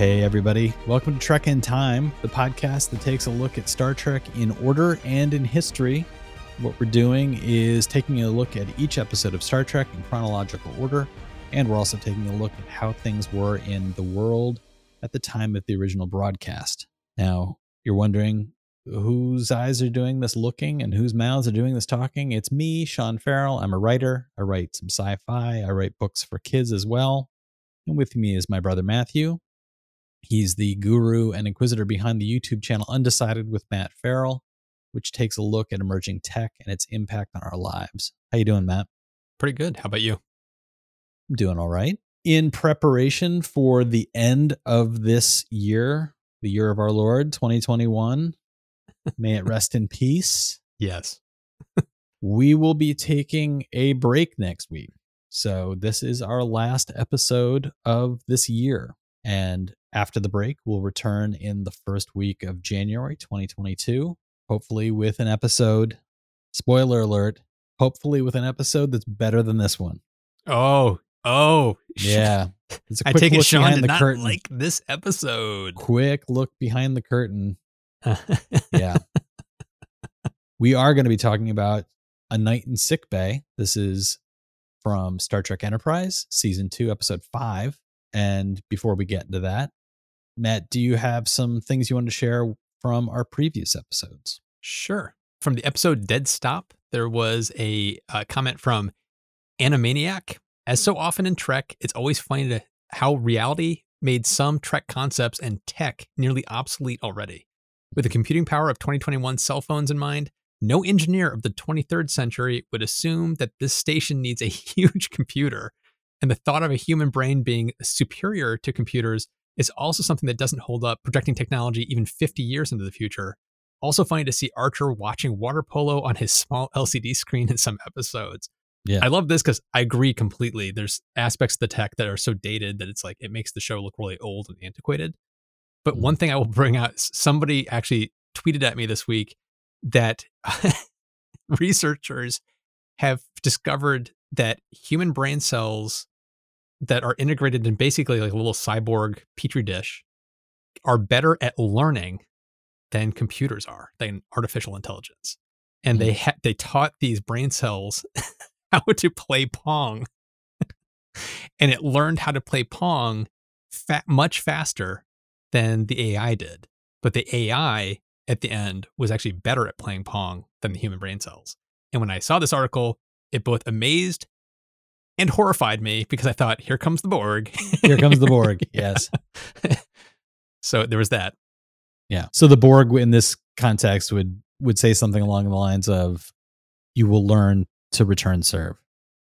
Hey, everybody. Welcome to Trek in Time, the podcast that takes a look at Star Trek in order and in history. What we're doing is taking a look at each episode of Star Trek in chronological order, and we're also taking a look at how things were in the world at the time of the original broadcast. Now, you're wondering whose eyes are doing this looking and whose mouths are doing this talking. It's me, Sean Farrell. I'm a writer. I write some sci fi, I write books for kids as well. And with me is my brother Matthew. He's the guru and inquisitor behind the YouTube channel Undecided with Matt Farrell, which takes a look at emerging tech and its impact on our lives. How you doing, Matt? Pretty good. How about you? I'm doing all right. In preparation for the end of this year, the year of our Lord, 2021, may it rest in peace. Yes. we will be taking a break next week. So, this is our last episode of this year. And after the break, we'll return in the first week of January 2022, hopefully with an episode. Spoiler alert, hopefully with an episode that's better than this one. Oh, oh. Yeah. It's a I take it Sean did not curtain. like this episode. Quick look behind the curtain. yeah. we are going to be talking about A Night in Sick Bay. This is from Star Trek Enterprise, season two, episode five. And before we get into that, Matt, do you have some things you want to share from our previous episodes? Sure. From the episode Dead Stop, there was a, a comment from Animaniac. As so often in Trek, it's always funny to how reality made some Trek concepts and tech nearly obsolete already. With the computing power of 2021 cell phones in mind, no engineer of the 23rd century would assume that this station needs a huge computer. And the thought of a human brain being superior to computers is also something that doesn't hold up projecting technology even 50 years into the future. Also funny to see Archer watching water polo on his small LCD screen in some episodes. Yeah. I love this because I agree completely. There's aspects of the tech that are so dated that it's like it makes the show look really old and antiquated. But mm. one thing I will bring out somebody actually tweeted at me this week that researchers have discovered that human brain cells that are integrated in basically like a little cyborg petri dish are better at learning than computers are, than artificial intelligence. And mm. they ha- they taught these brain cells how to play Pong. and it learned how to play Pong fa- much faster than the AI did. But the AI at the end was actually better at playing Pong than the human brain cells. And when I saw this article, it both amazed and horrified me because I thought, here comes the Borg. here comes the Borg. Yes. so there was that. Yeah. So the Borg in this context would would say something along the lines of you will learn to return serve.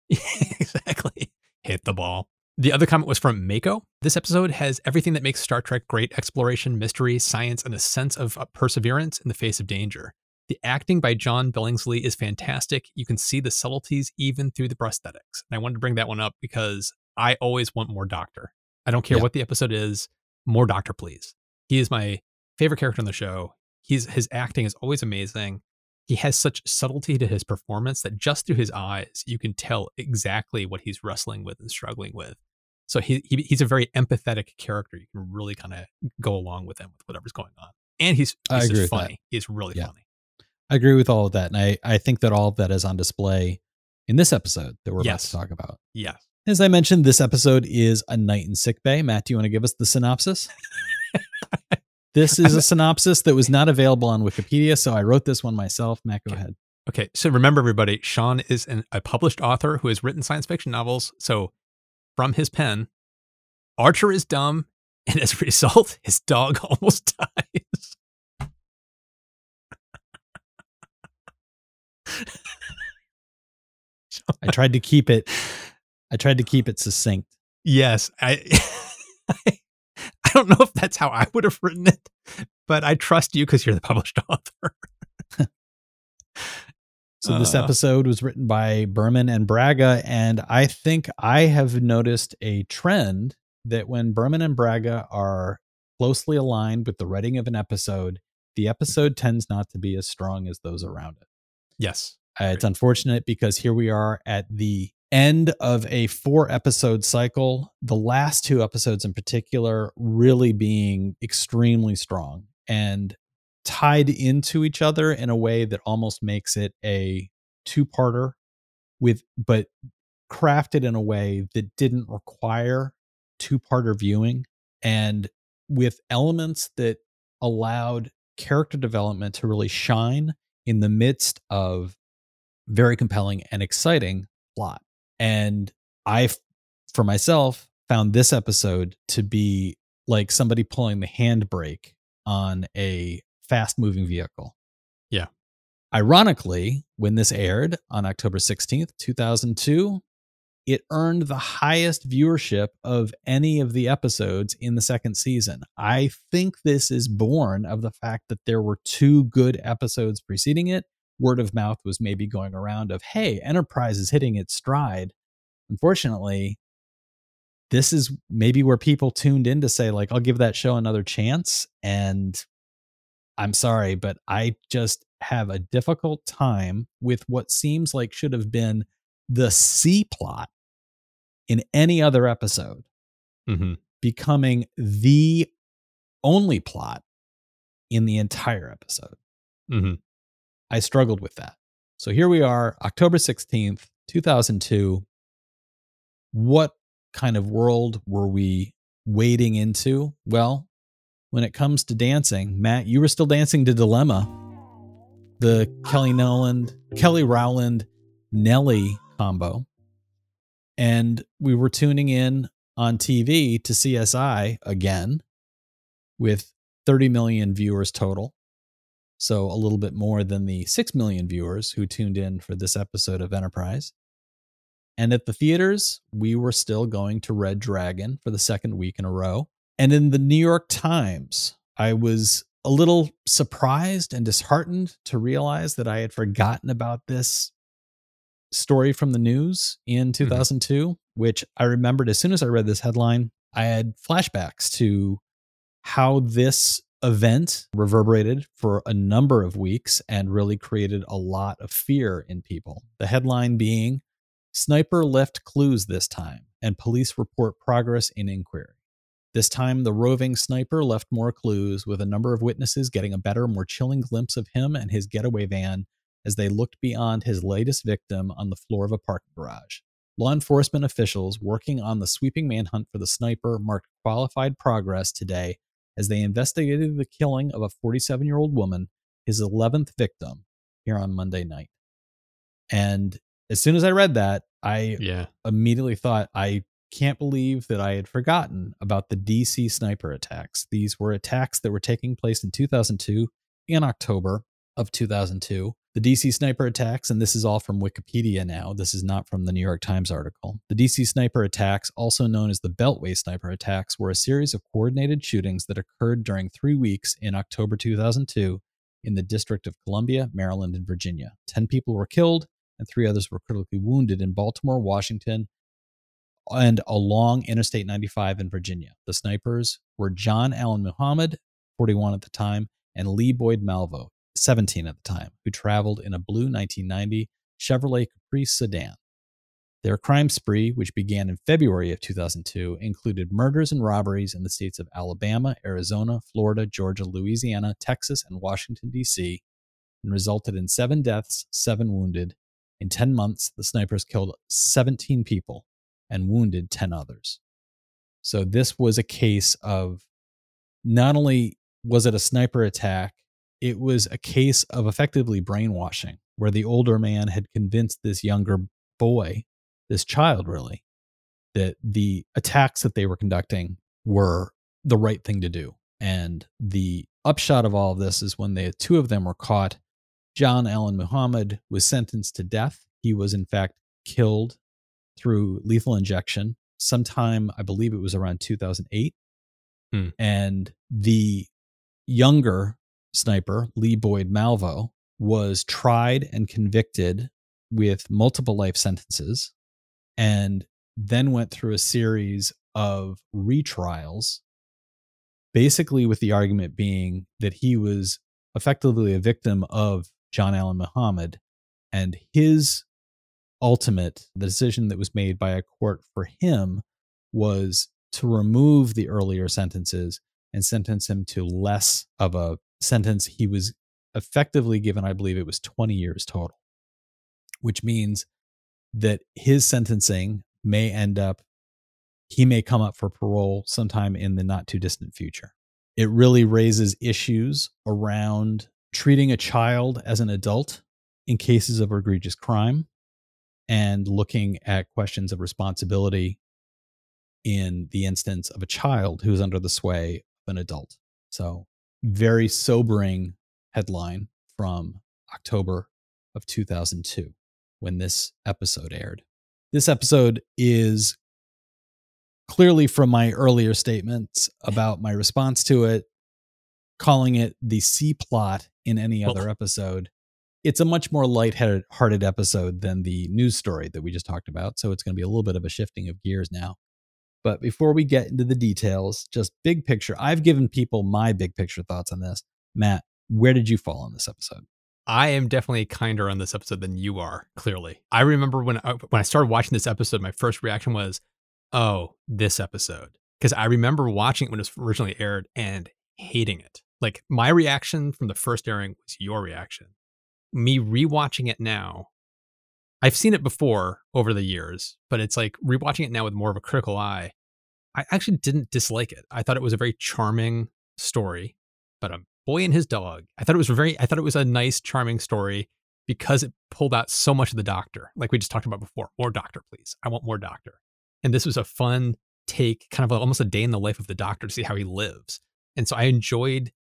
exactly. Hit the ball. The other comment was from Mako. This episode has everything that makes Star Trek great exploration, mystery, science, and a sense of uh, perseverance in the face of danger. The acting by John Billingsley is fantastic. You can see the subtleties even through the prosthetics. And I wanted to bring that one up because I always want more Doctor. I don't care yeah. what the episode is, more Doctor, please. He is my favorite character on the show. He's his acting is always amazing he has such subtlety to his performance that just through his eyes you can tell exactly what he's wrestling with and struggling with so he, he he's a very empathetic character you can really kind of go along with him with whatever's going on and he's, he's funny he's really yeah. funny i agree with all of that and i i think that all of that is on display in this episode that we're yes. about to talk about yes as i mentioned this episode is a night in sick bay matt do you want to give us the synopsis This is a synopsis that was not available on Wikipedia, so I wrote this one myself. Matt, go okay. ahead. Okay, so remember, everybody, Sean is an, a published author who has written science fiction novels. So, from his pen, Archer is dumb, and as a result, his dog almost dies. I tried to keep it. I tried to keep it succinct. Yes, I. I don't know if that's how I would have written it, but I trust you because you're the published author. so this uh, episode was written by Berman and Braga, and I think I have noticed a trend that when Berman and Braga are closely aligned with the writing of an episode, the episode tends not to be as strong as those around it. Yes. Uh, it's unfortunate because here we are at the end of a four episode cycle, the last two episodes in particular really being extremely strong and tied into each other in a way that almost makes it a two parter with but crafted in a way that didn't require two parter viewing and with elements that allowed character development to really shine in the midst of very compelling and exciting plot. And I, for myself, found this episode to be like somebody pulling the handbrake on a fast moving vehicle. Yeah. Ironically, when this aired on October 16th, 2002, it earned the highest viewership of any of the episodes in the second season. I think this is born of the fact that there were two good episodes preceding it word of mouth was maybe going around of, hey, Enterprise is hitting its stride. Unfortunately, this is maybe where people tuned in to say, like, I'll give that show another chance. And I'm sorry, but I just have a difficult time with what seems like should have been the C plot in any other episode mm-hmm. becoming the only plot in the entire episode. Mm-hmm. I struggled with that. So here we are, October 16th, 2002. What kind of world were we wading into? Well, when it comes to dancing, Matt, you were still dancing to Dilemma, the Kelly Noland, Kelly Rowland, Nelly combo. And we were tuning in on TV to CSI again with 30 million viewers total. So a little bit more than the 6 million viewers who tuned in for this episode of Enterprise. And at the theaters, we were still going to Red Dragon for the second week in a row. And in the New York Times, I was a little surprised and disheartened to realize that I had forgotten about this story from the news in 2002, mm-hmm. which I remembered as soon as I read this headline. I had flashbacks to how this event reverberated for a number of weeks and really created a lot of fear in people. The headline being Sniper left clues this time, and police report progress in inquiry. This time, the roving sniper left more clues, with a number of witnesses getting a better, more chilling glimpse of him and his getaway van as they looked beyond his latest victim on the floor of a parking garage. Law enforcement officials working on the sweeping manhunt for the sniper marked qualified progress today as they investigated the killing of a 47 year old woman, his 11th victim, here on Monday night. And as soon as I read that, I yeah. immediately thought, I can't believe that I had forgotten about the DC sniper attacks. These were attacks that were taking place in 2002 in October of 2002 the DC sniper attacks, and this is all from Wikipedia now, this is not from the New York Times article. The DC sniper attacks, also known as the Beltway sniper attacks, were a series of coordinated shootings that occurred during three weeks in October 2002 in the District of Columbia, Maryland, and Virginia. 10 people were killed, and three others were critically wounded in Baltimore, Washington, and along Interstate 95 in Virginia. The snipers were John Allen Muhammad, 41 at the time, and Lee Boyd Malvo, 17 at the time, who traveled in a blue 1990 Chevrolet Caprice sedan. Their crime spree, which began in February of 2002, included murders and robberies in the states of Alabama, Arizona, Florida, Georgia, Louisiana, Texas, and Washington, D.C., and resulted in seven deaths, seven wounded. In 10 months, the snipers killed 17 people and wounded 10 others. So, this was a case of not only was it a sniper attack it was a case of effectively brainwashing where the older man had convinced this younger boy, this child really, that the attacks that they were conducting were the right thing to do. And the upshot of all of this is when the two of them were caught, John Allen Muhammad was sentenced to death. He was, in fact, killed through lethal injection sometime, I believe it was around 2008. Hmm. And the younger sniper, Lee Boyd Malvo, was tried and convicted with multiple life sentences and then went through a series of retrials, basically with the argument being that he was effectively a victim of John Allen Muhammad and his ultimate, the decision that was made by a court for him was to remove the earlier sentences and sentence him to less of a sentence. He was effectively given, I believe it was 20 years total, which means that his sentencing may end up, he may come up for parole sometime in the not too distant future. It really raises issues around treating a child as an adult in cases of egregious crime and looking at questions of responsibility in the instance of a child who's under the sway of an adult. So, very sobering headline from October of 2002 when this episode aired. This episode is clearly from my earlier statements about my response to it, calling it the C plot in any oh. other episode. It's a much more light-hearted episode than the news story that we just talked about. So it's going to be a little bit of a shifting of gears now. But before we get into the details, just big picture, I've given people my big picture thoughts on this. Matt, where did you fall on this episode? I am definitely kinder on this episode than you are. Clearly, I remember when I, when I started watching this episode, my first reaction was, "Oh, this episode," because I remember watching it when it was originally aired and hating it. Like my reaction from the first airing was your reaction. Me rewatching it now, I've seen it before over the years, but it's like rewatching it now with more of a critical eye. I actually didn't dislike it. I thought it was a very charming story, but a boy and his dog. I thought it was very I thought it was a nice charming story because it pulled out so much of the doctor. Like we just talked about before. More doctor, please. I want more doctor. And this was a fun take, kind of almost a day in the life of the doctor to see how he lives. And so I enjoyed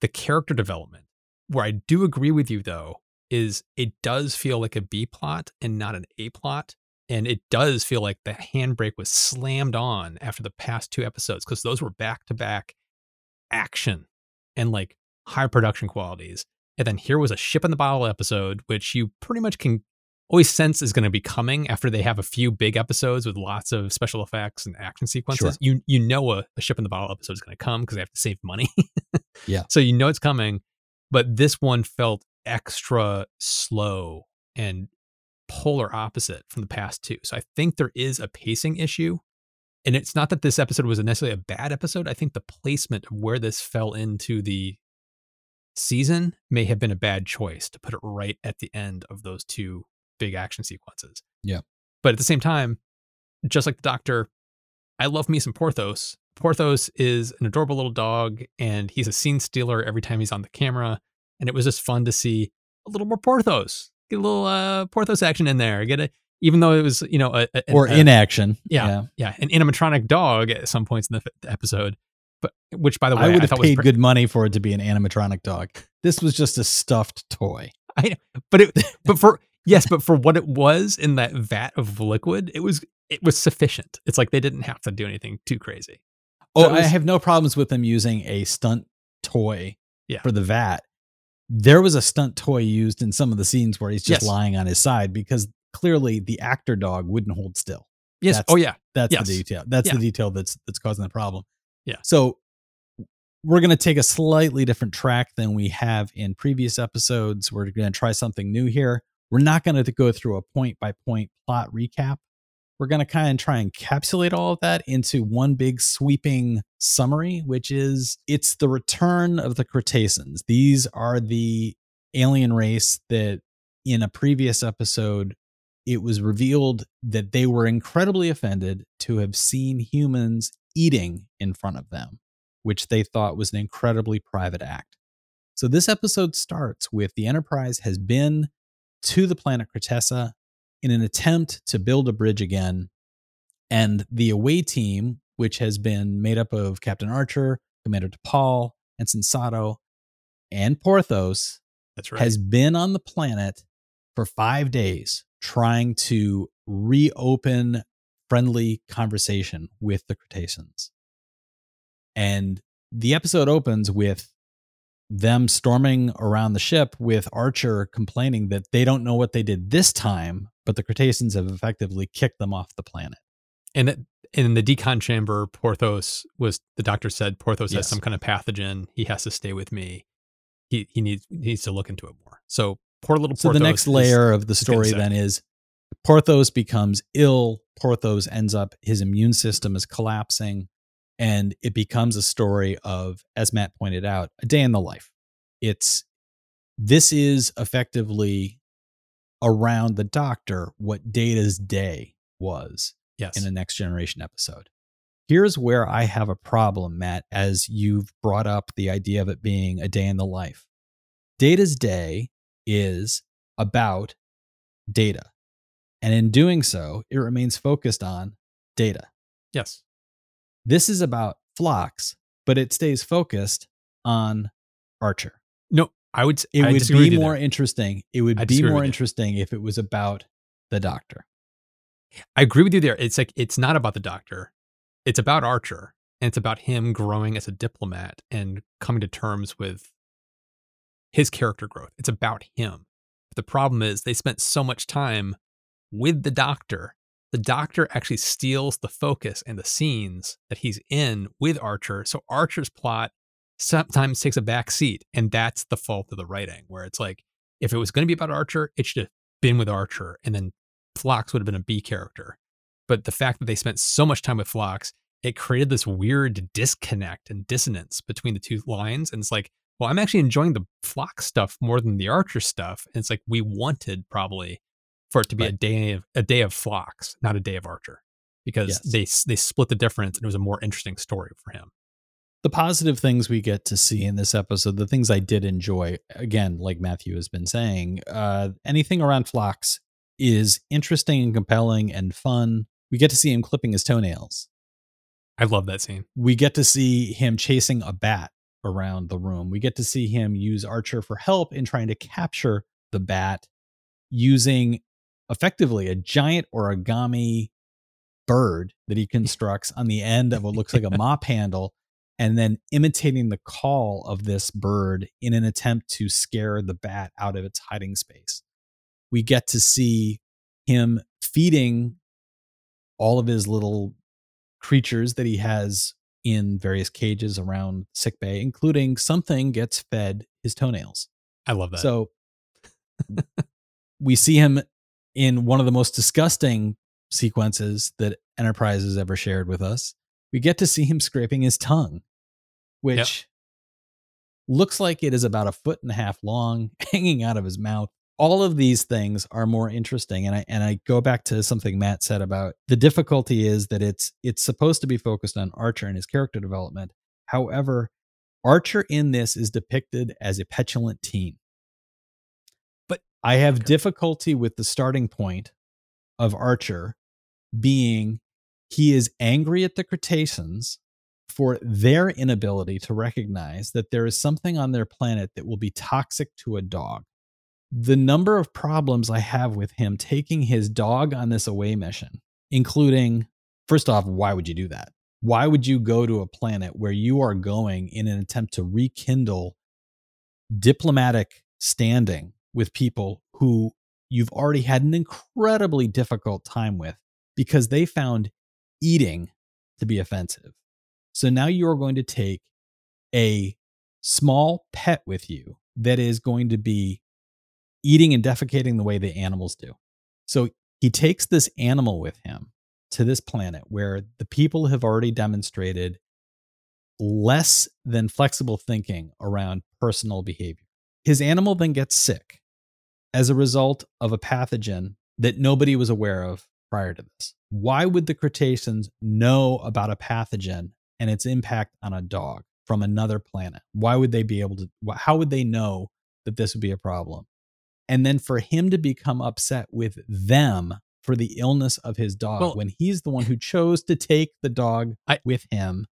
the character development. Where I do agree with you though is it does feel like a B plot and not an A plot. And it does feel like the handbrake was slammed on after the past two episodes because those were back to back action and like high production qualities. And then here was a ship in the bottle episode, which you pretty much can always sense is going to be coming after they have a few big episodes with lots of special effects and action sequences. Sure. You you know a, a ship in the bottle episode is going to come because they have to save money. yeah. So you know it's coming, but this one felt extra slow and polar opposite from the past two. So I think there is a pacing issue. And it's not that this episode was necessarily a bad episode. I think the placement of where this fell into the season may have been a bad choice to put it right at the end of those two big action sequences. Yeah. But at the same time, just like the doctor, I love me some Porthos. Porthos is an adorable little dog and he's a scene stealer every time he's on the camera and it was just fun to see a little more Porthos. Get a little uh, Porthos action in there. Get it, even though it was you know a, a, or a, inaction. Yeah, yeah, yeah, an animatronic dog at some points in the episode. But which, by the way, I would have paid good money for it to be an animatronic dog. This was just a stuffed toy. I, know, but it, but for yes, but for what it was in that vat of liquid, it was it was sufficient. It's like they didn't have to do anything too crazy. Oh, so was, I have no problems with them using a stunt toy yeah. for the vat there was a stunt toy used in some of the scenes where he's just yes. lying on his side because clearly the actor dog wouldn't hold still. Yes. That's, oh yeah. That's yes. the detail. That's yeah. the detail that's that's causing the problem. Yeah. So we're going to take a slightly different track than we have in previous episodes. We're going to try something new here. We're not going to go through a point by point plot recap we're going to kind of try and encapsulate all of that into one big sweeping summary, which is it's the return of the Kreetassans. These are the alien race that in a previous episode, it was revealed that they were incredibly offended to have seen humans eating in front of them, which they thought was an incredibly private act. So this episode starts with the Enterprise has been to the planet Kreetassa in an attempt to build a bridge again. And the away team, which has been made up of Captain Archer, Commander T'Pol, and Sensato, and Porthos, That's right. has been on the planet for five days trying to reopen friendly conversation with the Kreetassans. And the episode opens with them storming around the ship with Archer complaining that they don't know what they did this time, but the Kreetassans have effectively kicked them off the planet. And it, in the decon chamber, Porthos was the doctor said Porthos yes. has some kind of pathogen. He has to stay with me. He he needs he needs to look into it more. So poor little. Porthos so the next layer of the story then is Porthos becomes ill. Porthos ends up, his immune system is collapsing. And it becomes a story of, as Matt pointed out, a day in the life. It's this is effectively around the doctor what Data's day was Yes. in a next generation episode. Here's where I have a problem, Matt, as you've brought up the idea of it being a day in the life. Data's day is about data. And in doing so, it remains focused on data. yes. This is about Phlox, but it stays focused on Archer. No, I would. It I would be more interesting. It would I be more interesting if it was about the doctor. I agree with you there. It's like it's not about the doctor. It's about Archer, and it's about him growing as a diplomat and coming to terms with his character growth. It's about him. But the problem is they spent so much time with the doctor. The doctor actually steals the focus and the scenes that he's in with Archer. So Archer's plot sometimes takes a back seat, and that's the fault of the writing. Where it's like, if it was going to be about Archer, it should have been with Archer, and then Phlox would have been a B character. But the fact that they spent so much time with Phlox, it created this weird disconnect and dissonance between the two lines. And it's like, well, I'm actually enjoying the Phlox stuff more than the Archer stuff. And it's like we wanted probably for it to be a day of a day of Phlox, not a day of Archer, because Yes. they they split the difference and it was a more interesting story for him. the positive things we get to see in this episode, the things I did enjoy, again, like Matthew has been saying, uh, anything around Phlox is interesting and compelling and fun. We get to see him clipping his toenails. I love that scene. We get to see him chasing a bat around the room. We get to see him use Archer for help in trying to capture the bat using effectively a giant origami bird that he constructs on the end of what looks like a mop handle and then imitating the call of this bird in an attempt to scare the bat out of its hiding space. We get to see him feeding all of his little creatures that he has in various cages around sick bay, including something gets fed his toenails. I love that. So we see him in one of the most disgusting sequences that Enterprise has ever shared with us. We get to see him scraping his tongue, which looks like it is about a foot and a half long, hanging out of his mouth. All of these things are more interesting, and I and I go back to something Matt said about the difficulty is that it's it's supposed to be focused on Archer and his character development. However, Archer in this is depicted as a petulant teen. I have okay. difficulty with the starting point of Archer being he is angry at the Kreetassans for their inability to recognize that there is something on their planet that will be toxic to a dog. The number of problems I have with him taking his dog on this away mission, including, first off, why would you do that? Why would you go to a planet where you are going in an attempt to rekindle diplomatic standing with people who you've already had an incredibly difficult time with because they found eating to be offensive? So now you are going to take a small pet with you that is going to be eating and defecating the way the animals do. So he takes this animal with him to this planet where the people have already demonstrated less than flexible thinking around personal behavior. His animal then gets sick as a result of a pathogen that nobody was aware of prior to this. Why would the Kreetassans know about a pathogen and its impact on a dog from another planet? Why would they be able to? How would they know that this would be a problem? And then for him to become upset with them for the illness of his dog Well- when he's the one who chose to take the dog I- with him.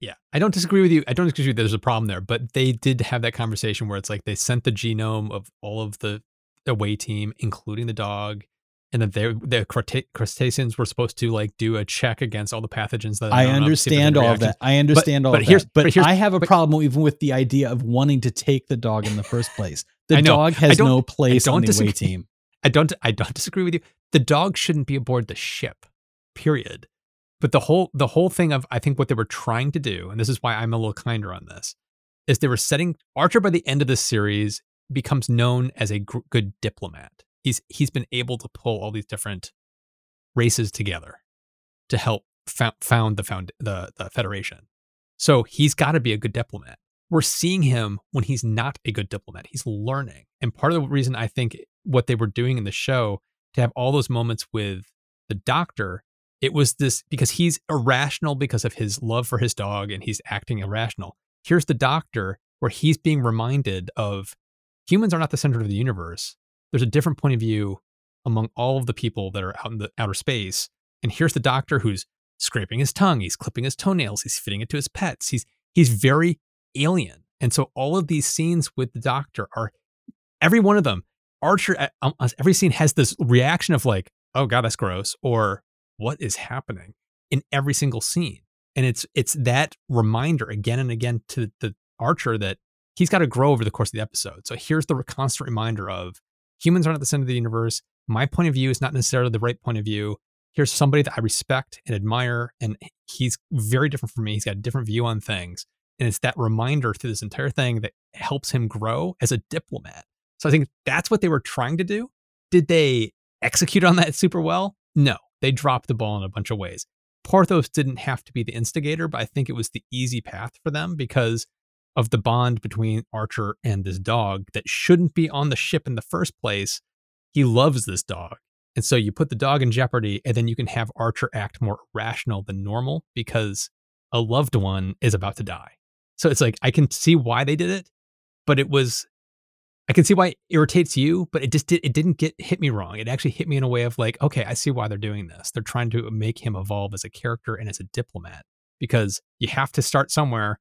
Yeah, I don't disagree with you. I don't disagree with you. There's a problem there, but they did have that conversation where it's like they sent the genome of all of the away team, including the dog, and that they the crustaceans were supposed to like do a check against all the pathogens that I known of, see if there's understand all of that. I understand all but of here's- that. But, but here's- I have a but- problem even with the idea of wanting to take the dog in the first place. The dog has no place on the away team. I don't I don't disagree with you. The dog shouldn't be aboard the ship. Period. But the whole the whole thing of I think what they were trying to do, and this is why I'm a little kinder on this, is they were setting Archer by the end of the series becomes known as a gr- good diplomat. He's he's been able to pull all these different races together to help fo- found the found the the Federation. So he's got to be a good diplomat. We're seeing him when he's not a good diplomat. He's learning. And part of the reason I think what they were doing in the show to have all those moments with the doctor, it was this because he's irrational because of his love for his dog and he's acting irrational. Here's the doctor where he's being reminded of humans are not the center of the universe. There's a different point of view among all of the people that are out in the outer space. And here's the doctor who's scraping his tongue, he's clipping his toenails, he's fitting it to his pets. He's he's very alien. And so all of these scenes with the doctor are every one of them. Archer, um, every scene has this reaction of like, "Oh God, that's gross," or "What is happening?" in every single scene. And it's it's that reminder again and again to the Archer that he's got to grow over the course of the episode. So here's the constant reminder of humans aren't at the center of the universe. My point of view is not necessarily the right point of view here's somebody that I respect and admire, and he's very different from me. He's got a different view on things. And it's that reminder through this entire thing that helps him grow as a diplomat. So I think that's what they were trying to do. Did they execute on that super well? No, they dropped the ball in a bunch of ways. Porthos didn't have to be the instigator, but I think it was the easy path for them because of the bond between Archer and this dog that shouldn't be on the ship in the first place. He loves this dog. And so you put the dog in jeopardy, and then you can have Archer act more rational than normal because a loved one is about to die. So it's like I can see why they did it, but it was I can see why it irritates you, but it just did, it didn't get hit me wrong. It actually hit me in a way of like, okay, I see why they're doing this. They're trying to make him evolve as a character and as a diplomat because you have to start somewhere.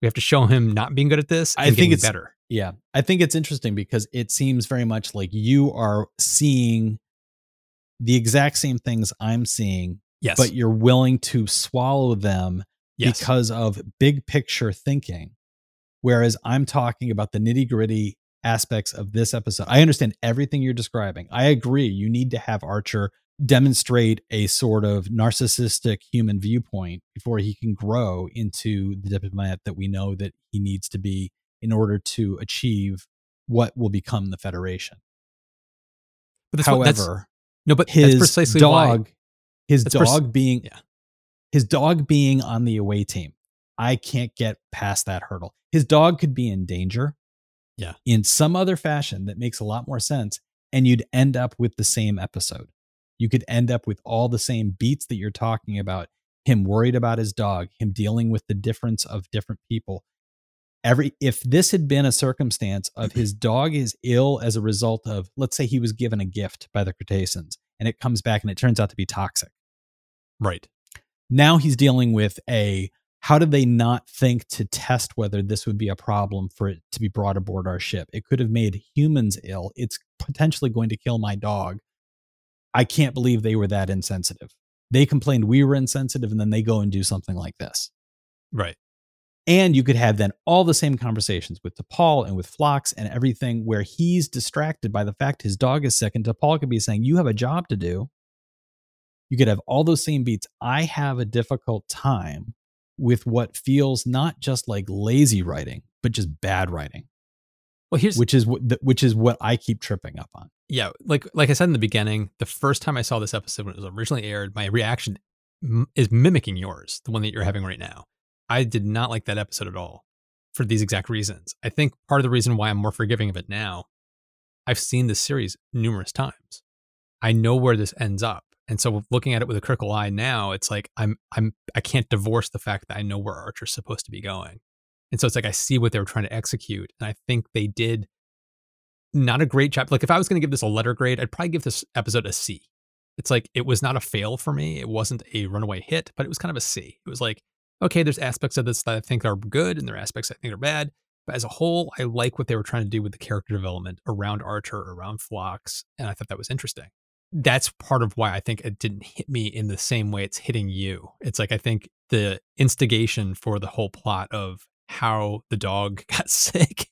We have to show him not being good at this. I think it's better. Yeah, I think it's interesting because it seems very much like you are seeing the exact same things I'm seeing. Yes. But you're willing to swallow them yes. because of big picture thinking. Whereas I'm talking about the nitty gritty aspects of this episode. I understand everything you're describing. I agree. You need to have Archer demonstrate a sort of narcissistic human viewpoint before he can grow into the diplomat that we know that he needs to be in order to achieve what will become the Federation. But However, no, but his precisely dog, why. his that's dog pers- being, yeah. his dog being on the away team. I can't get past that hurdle. His dog could be in danger, yeah, in some other fashion that makes a lot more sense, and you'd end up with the same episode. You could end up with all the same beats that you're talking about. Him worried about his dog, him dealing with the difference of different people, every if this had been a circumstance of his dog is ill as a result of let's say he was given a gift by the kreetassans and it comes back and it turns out to be toxic. Right. Now he's dealing with a how did they not think to test whether this would be a problem for it to be brought aboard our ship? It could have made humans ill. It's potentially going to kill my dog i can't believe they were that insensitive they complained we were insensitive and then they go and do something like this right and you could have then all the same conversations with T'Pol and with Phlox and everything where he's distracted by the fact his dog is sick. And T'Pol could be saying, You have a job to do. You could have all those same beats. I have a difficult time with what feels not just like lazy writing, but just bad writing. Well, here's which is what which is what I keep tripping up on. Yeah, like like I said in the beginning, the first time I saw this episode when it was originally aired, my reaction is mimicking yours, the one that you're having right now. I did not like that episode at all for these exact reasons. I think part of the reason why I'm more forgiving of it now, I've seen this series numerous times. I know where this ends up. And so looking at it with a critical eye now, it's like I'm I'm I can't divorce the fact that I know where Archer's supposed to be going. And so it's like I see what they were trying to execute. And I think they did not a great chapter. Like if I was going to give this a letter grade, I'd probably give this episode a C. It's like it was not a fail for me. It wasn't a runaway hit, but it was kind of a C. It was like okay, there's aspects of this that I think are good and there are aspects I think are bad. But as a whole, I like what they were trying to do with the character development around Archer, around Phlox, and I thought that was interesting. That's part of why I think it didn't hit me in the same way it's hitting you. It's like I think the instigation for the whole plot of how the dog got sick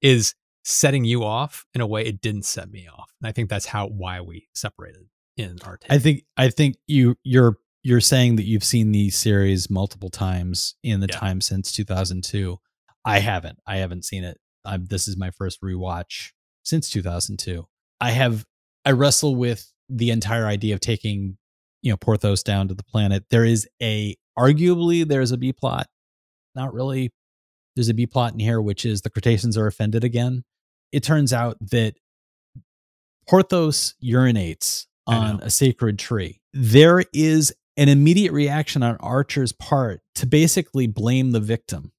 is setting you off in a way it didn't set me off. And I think that's how why we separated in our take. I think I think you you're you're saying that you've seen these series multiple times in the yeah. time since 2002. I haven't. I haven't seen it. I'm, this is my first rewatch since 2002. I have I wrestle with the entire idea of taking, you know, Porthos down to the planet. There is a arguably there's a B plot. Not really. There's a B plot in here, which is the Kreetassans are offended again. It turns out that Porthos urinates on a sacred tree. There is an immediate reaction on Archer's part to basically blame the victim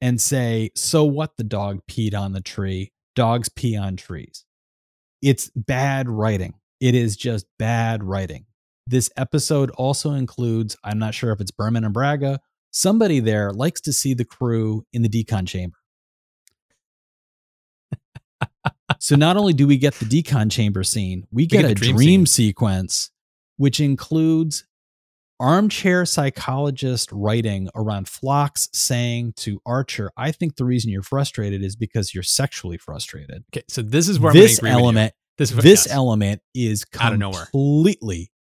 and say, So what the dog peed on the tree? Dogs pee on trees. It's bad writing. It is just bad writing. This episode also includes, I'm not sure if it's Berman and Braga, somebody there likes to see the crew in the decon chamber. So not only do we get the decon chamber scene, we get, get a dream dream, sequence, which includes armchair psychologist writing around Phlox saying to Archer, I think the reason you're frustrated is because you're sexually frustrated. Okay, so this is where this I'm gonna agree element. This, this yes. element is Out of nowhere. completely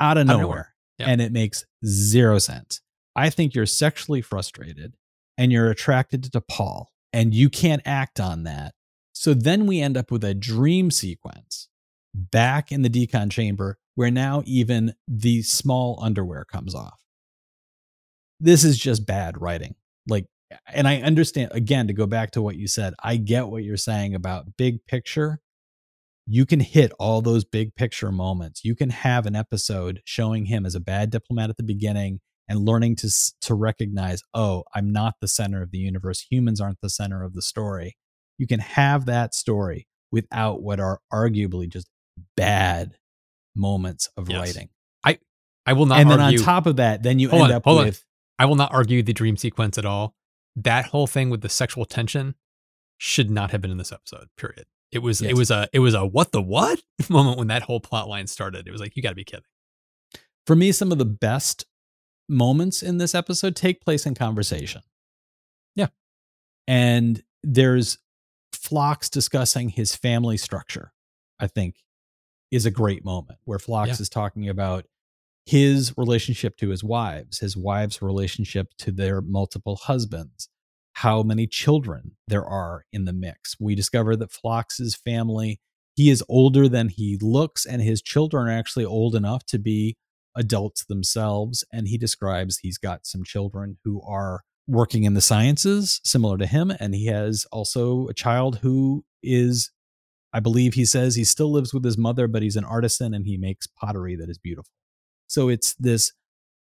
out of Out nowhere, of nowhere. Yeah. and it makes zero sense. I think you're sexually frustrated and you're attracted to T'Pol, and you can't act on that. So then we end up with a dream sequence back in the decon chamber where now even the small underwear comes off. This is just bad writing. Like, and I understand again to go back to what you said, I get what you're saying about big picture. You can hit all those big picture moments. You can have an episode showing him as a bad diplomat at the beginning and learning to to recognize, oh, I'm not the center of the universe. Humans aren't the center of the story. You can have that story without what are arguably just bad moments of Yes. writing. I I will not and then argue. on top of that, then you Hold end on, up hold on. with I will not argue the dream sequence at all. That whole thing with the sexual tension should not have been in this episode. Period. It was Yes. it was a it was a what the what moment when that whole plot line started. It was like you got to be kidding. for me, some of the best moments in this episode take place in conversation. Yeah. And there's Phlox discussing his family structure, I think is a great moment where Phlox Yeah. is talking about his relationship to his wives, his wives' relationship to their multiple husbands, how many children there are in the mix. We discover that Phlox's family, he is older than he looks, and his children are actually old enough to be adults themselves. And he describes he's got some children who are working in the sciences, similar to him. And he has also a child who is, I believe he says he still lives with his mother, but he's an artisan and he makes pottery that is beautiful. So it's this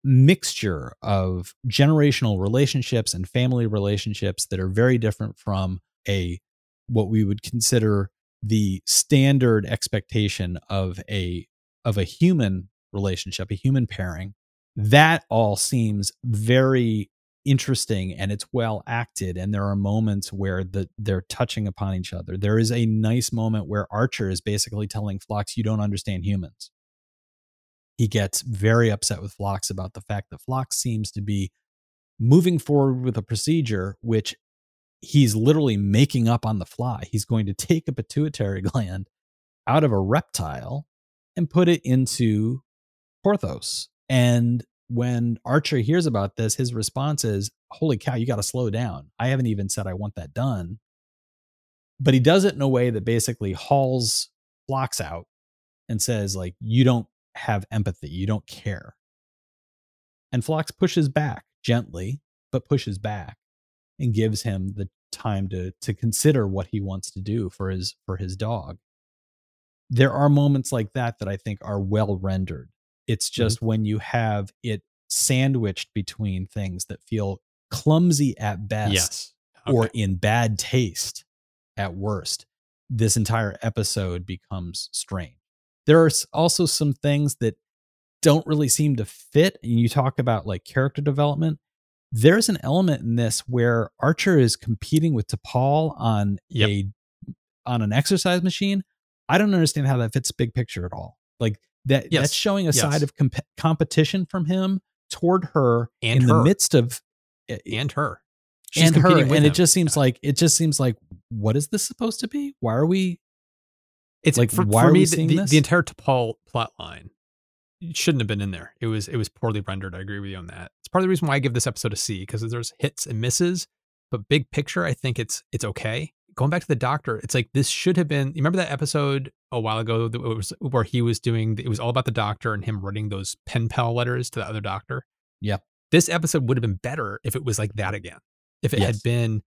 mixture of generational relationships and family relationships that are very different from a what we would consider the standard expectation of a of a human relationship, a human pairing. That all seems very interesting and it's well acted and there are moments where the they're touching upon each other. There is a nice moment where Archer is basically telling Phlox you don't understand humans he gets very upset with Phlox about the fact that Phlox seems to be moving forward with a procedure which he's literally making up on the fly. He's going to take a pituitary gland out of a reptile and put it into Porthos. And when Archer hears about this, his response is, Holy cow, you got to slow down. I haven't even said I want that done. But he does it in a way that basically hauls Phlox out and says, like, you don't have empathy. You don't care. And Phlox pushes back gently, but pushes back and gives him the time to to consider what he wants to do for his for his dog. There are moments like that that I think are well rendered. It's mm-hmm. just when you have it sandwiched between things that feel clumsy at best yes. or in bad taste at worst, this entire episode becomes strange. There are also some things that don't really seem to fit. And you talk about like character development. There's an element in this where Archer is competing with T'Pol on Yep. a on an exercise machine. I don't understand how that fits big picture at all. Like that Yes. that's showing a Yes. side of comp- competition from him toward her And in her. the midst of eh, eh, and her. and her competing with and it just seems like it just seems like what is this supposed to be why are we It's Like, for, why for are me we the, seeing the, this? the entire T'Pol plot line shouldn't have been in there. It was it was poorly rendered. I agree with you on that. It's part of the reason why I give this episode a C because there's hits and misses, but big picture, I think it's it's okay. Going back to the doctor, it's like this should have been. You remember that episode a while ago that was where he was doing? It was all about the doctor and him writing those pen pal letters to the other doctor. Yeah. This episode would have been better if it was like that again. If it Yes. had been,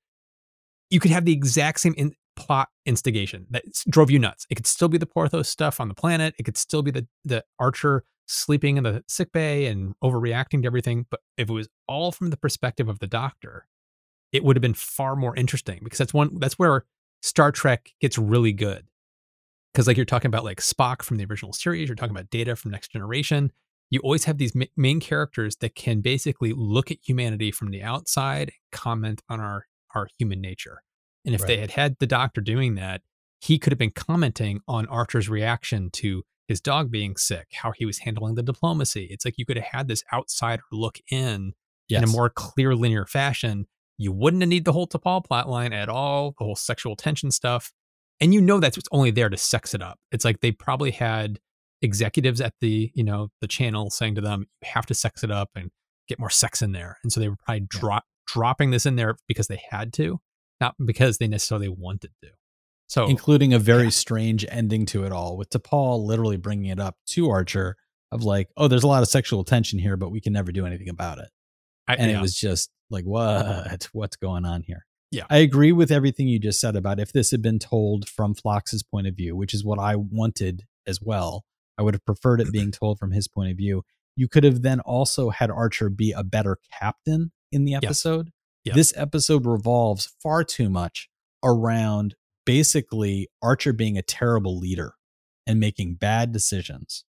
you could have the exact same in, plot instigation that drove you nuts. It could still be the Porthos stuff on the planet. It could still be the the Archer sleeping in the sick bay and overreacting to everything. But if it was all from the perspective of the Doctor, it would have been far more interesting because that's one that's where Star Trek gets really good. Because like you're talking about like Spock from the original series, you're talking about Data from Next Generation. You always have these ma- main characters that can basically look at humanity from the outside and comment on our our human nature. And if they had had the Doctor doing that, he could have been commenting on Archer's reaction to his dog being sick, how he was handling the diplomacy. It's like you could have had this outsider look in Yes. in a more clear linear fashion. You wouldn't need the whole T'Pol plotline at all, the whole sexual tension stuff. And you know that's what's only there to sex it up. It's like they probably had executives at the, you know, the channel saying to them, you have to sex it up and get more sex in there. And so they were probably Yeah. drop dropping this in there because they had to, not because they necessarily wanted to. So including a very yeah. strange ending to it all with T'Pol literally bringing it up to Archer of like, oh, there's a lot of sexual tension here, but we can never do anything about it. I, And yeah. it was just like, what? What's going on here? Yeah. I agree with everything you just said about if this had been told from Phlox's point of view, which is what I wanted as well. I would have preferred it being told from his point of view. You could have then also had Archer be a better captain in the episode. Yes. This episode revolves far too much around basically Archer being a terrible leader and making bad decisions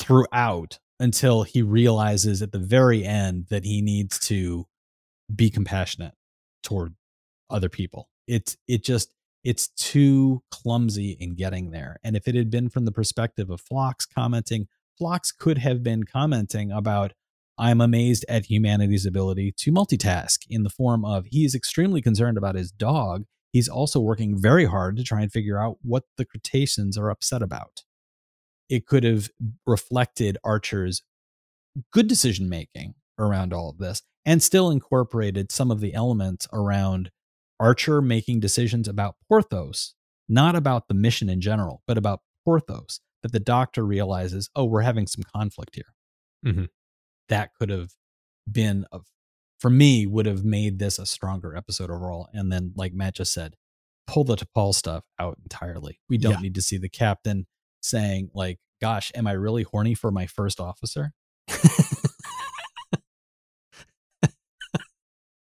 throughout until he realizes at the very end that he needs to be compassionate toward other people. It's it just it's too clumsy in getting there. And if it had been from the perspective of Phlox commenting, Phlox could have been commenting about I'm amazed at humanity's ability to multitask in the form of he's extremely concerned about his dog. He's also working very hard to try and figure out what the Kreetassans are upset about. It could have reflected Archer's good decision making around all of this and still incorporated some of the elements around Archer making decisions about Porthos, not about the mission in general, but about Porthos, that the doctor realizes, oh, we're having some conflict here. Mhm. That could have been, a, for me, would have made this a stronger episode overall. And then, like Matt just said, pull the T'Pol stuff out entirely. We don't Yeah. need to see the captain saying, like, gosh, am I really horny for my first officer?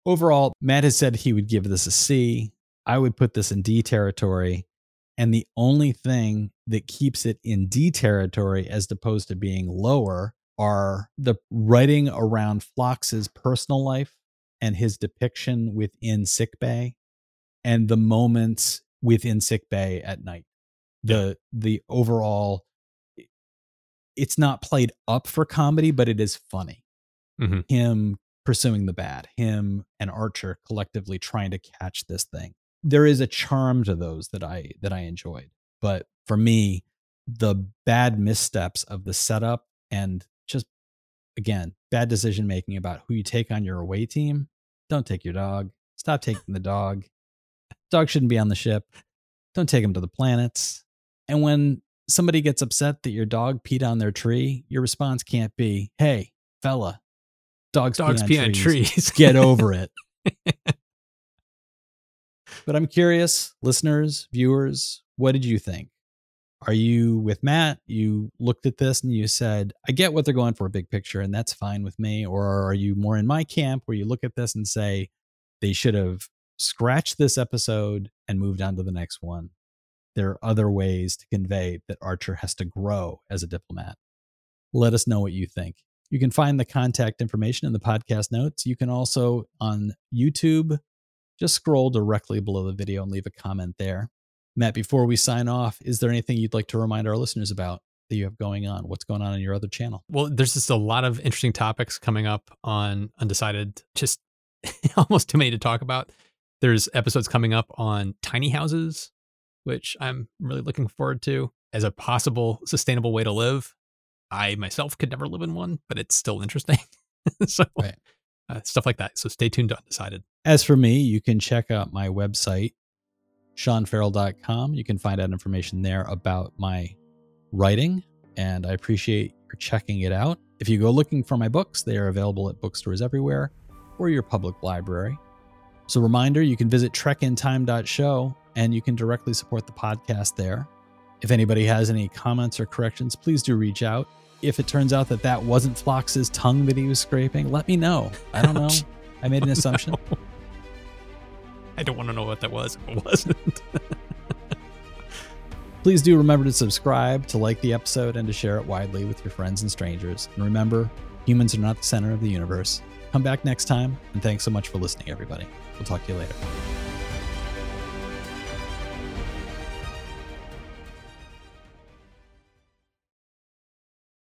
Overall, Matt has said he would give this a C. I would put this in D territory. And the only thing that keeps it in D territory as opposed to being lower are the writing around Phlox's personal life and his depiction within sickbay and the moments within sickbay at night. The the overall it's not played up for comedy, but it is funny. Mhm. Him pursuing the bad, him and Archer collectively trying to catch this thing. There is a charm to those that I that I enjoyed. But for me, the bad missteps of the setup and just again, bad decision making about who you take on your away team. Don't take your dog. Stop taking the dog. Dog shouldn't be on the ship. Don't take him to the planets. And when somebody gets upset that your dog peed on their tree, your response can't be, "Hey, fella, dogs, dogs pee on pee on trees. trees. Get over it." but I'm curious, listeners, viewers, what did you think? Are you with Matt? You looked at this and you said, I get what they're going for, a big picture, and that's fine with me. Or are you more in my camp where you look at this and say, they should have scratched this episode and moved on to the next one? There are other ways to convey that Archer has to grow as a diplomat. Let us know what you think. You can find the contact information in the podcast notes. You can also on YouTube just scroll directly below the video and leave a comment there. Matt, before we sign off, is there anything you'd like to remind our listeners about that you have going on? What's going on in your other channel? Well, there's just a lot of interesting topics coming up on Undecided. Just almost too many to talk about. There's episodes coming up on tiny houses, which I'm really looking forward to as a possible sustainable way to live. I myself could never live in one, but it's still interesting. so Right. uh, stuff like that. So stay tuned to Undecided. As for me, you can check out my website, seanferrell.com. You can find out information there about my writing, and I appreciate your checking it out. If you go looking for my books, they are available at bookstores everywhere or your public library. So, reminder you can visit trekintime.show and you can directly support the podcast there. If anybody has any comments or corrections, please do reach out. If it turns out that that wasn't Phlox's tongue that he was scraping, let me know. I don't know. I made an assumption. No. I don't want to know what that was it wasn't. Please do remember to subscribe, to like the episode, and to share it widely with your friends and strangers. And remember, humans are not the center of the universe. Come back next time, and thanks so much for listening, everybody. We'll talk to you later.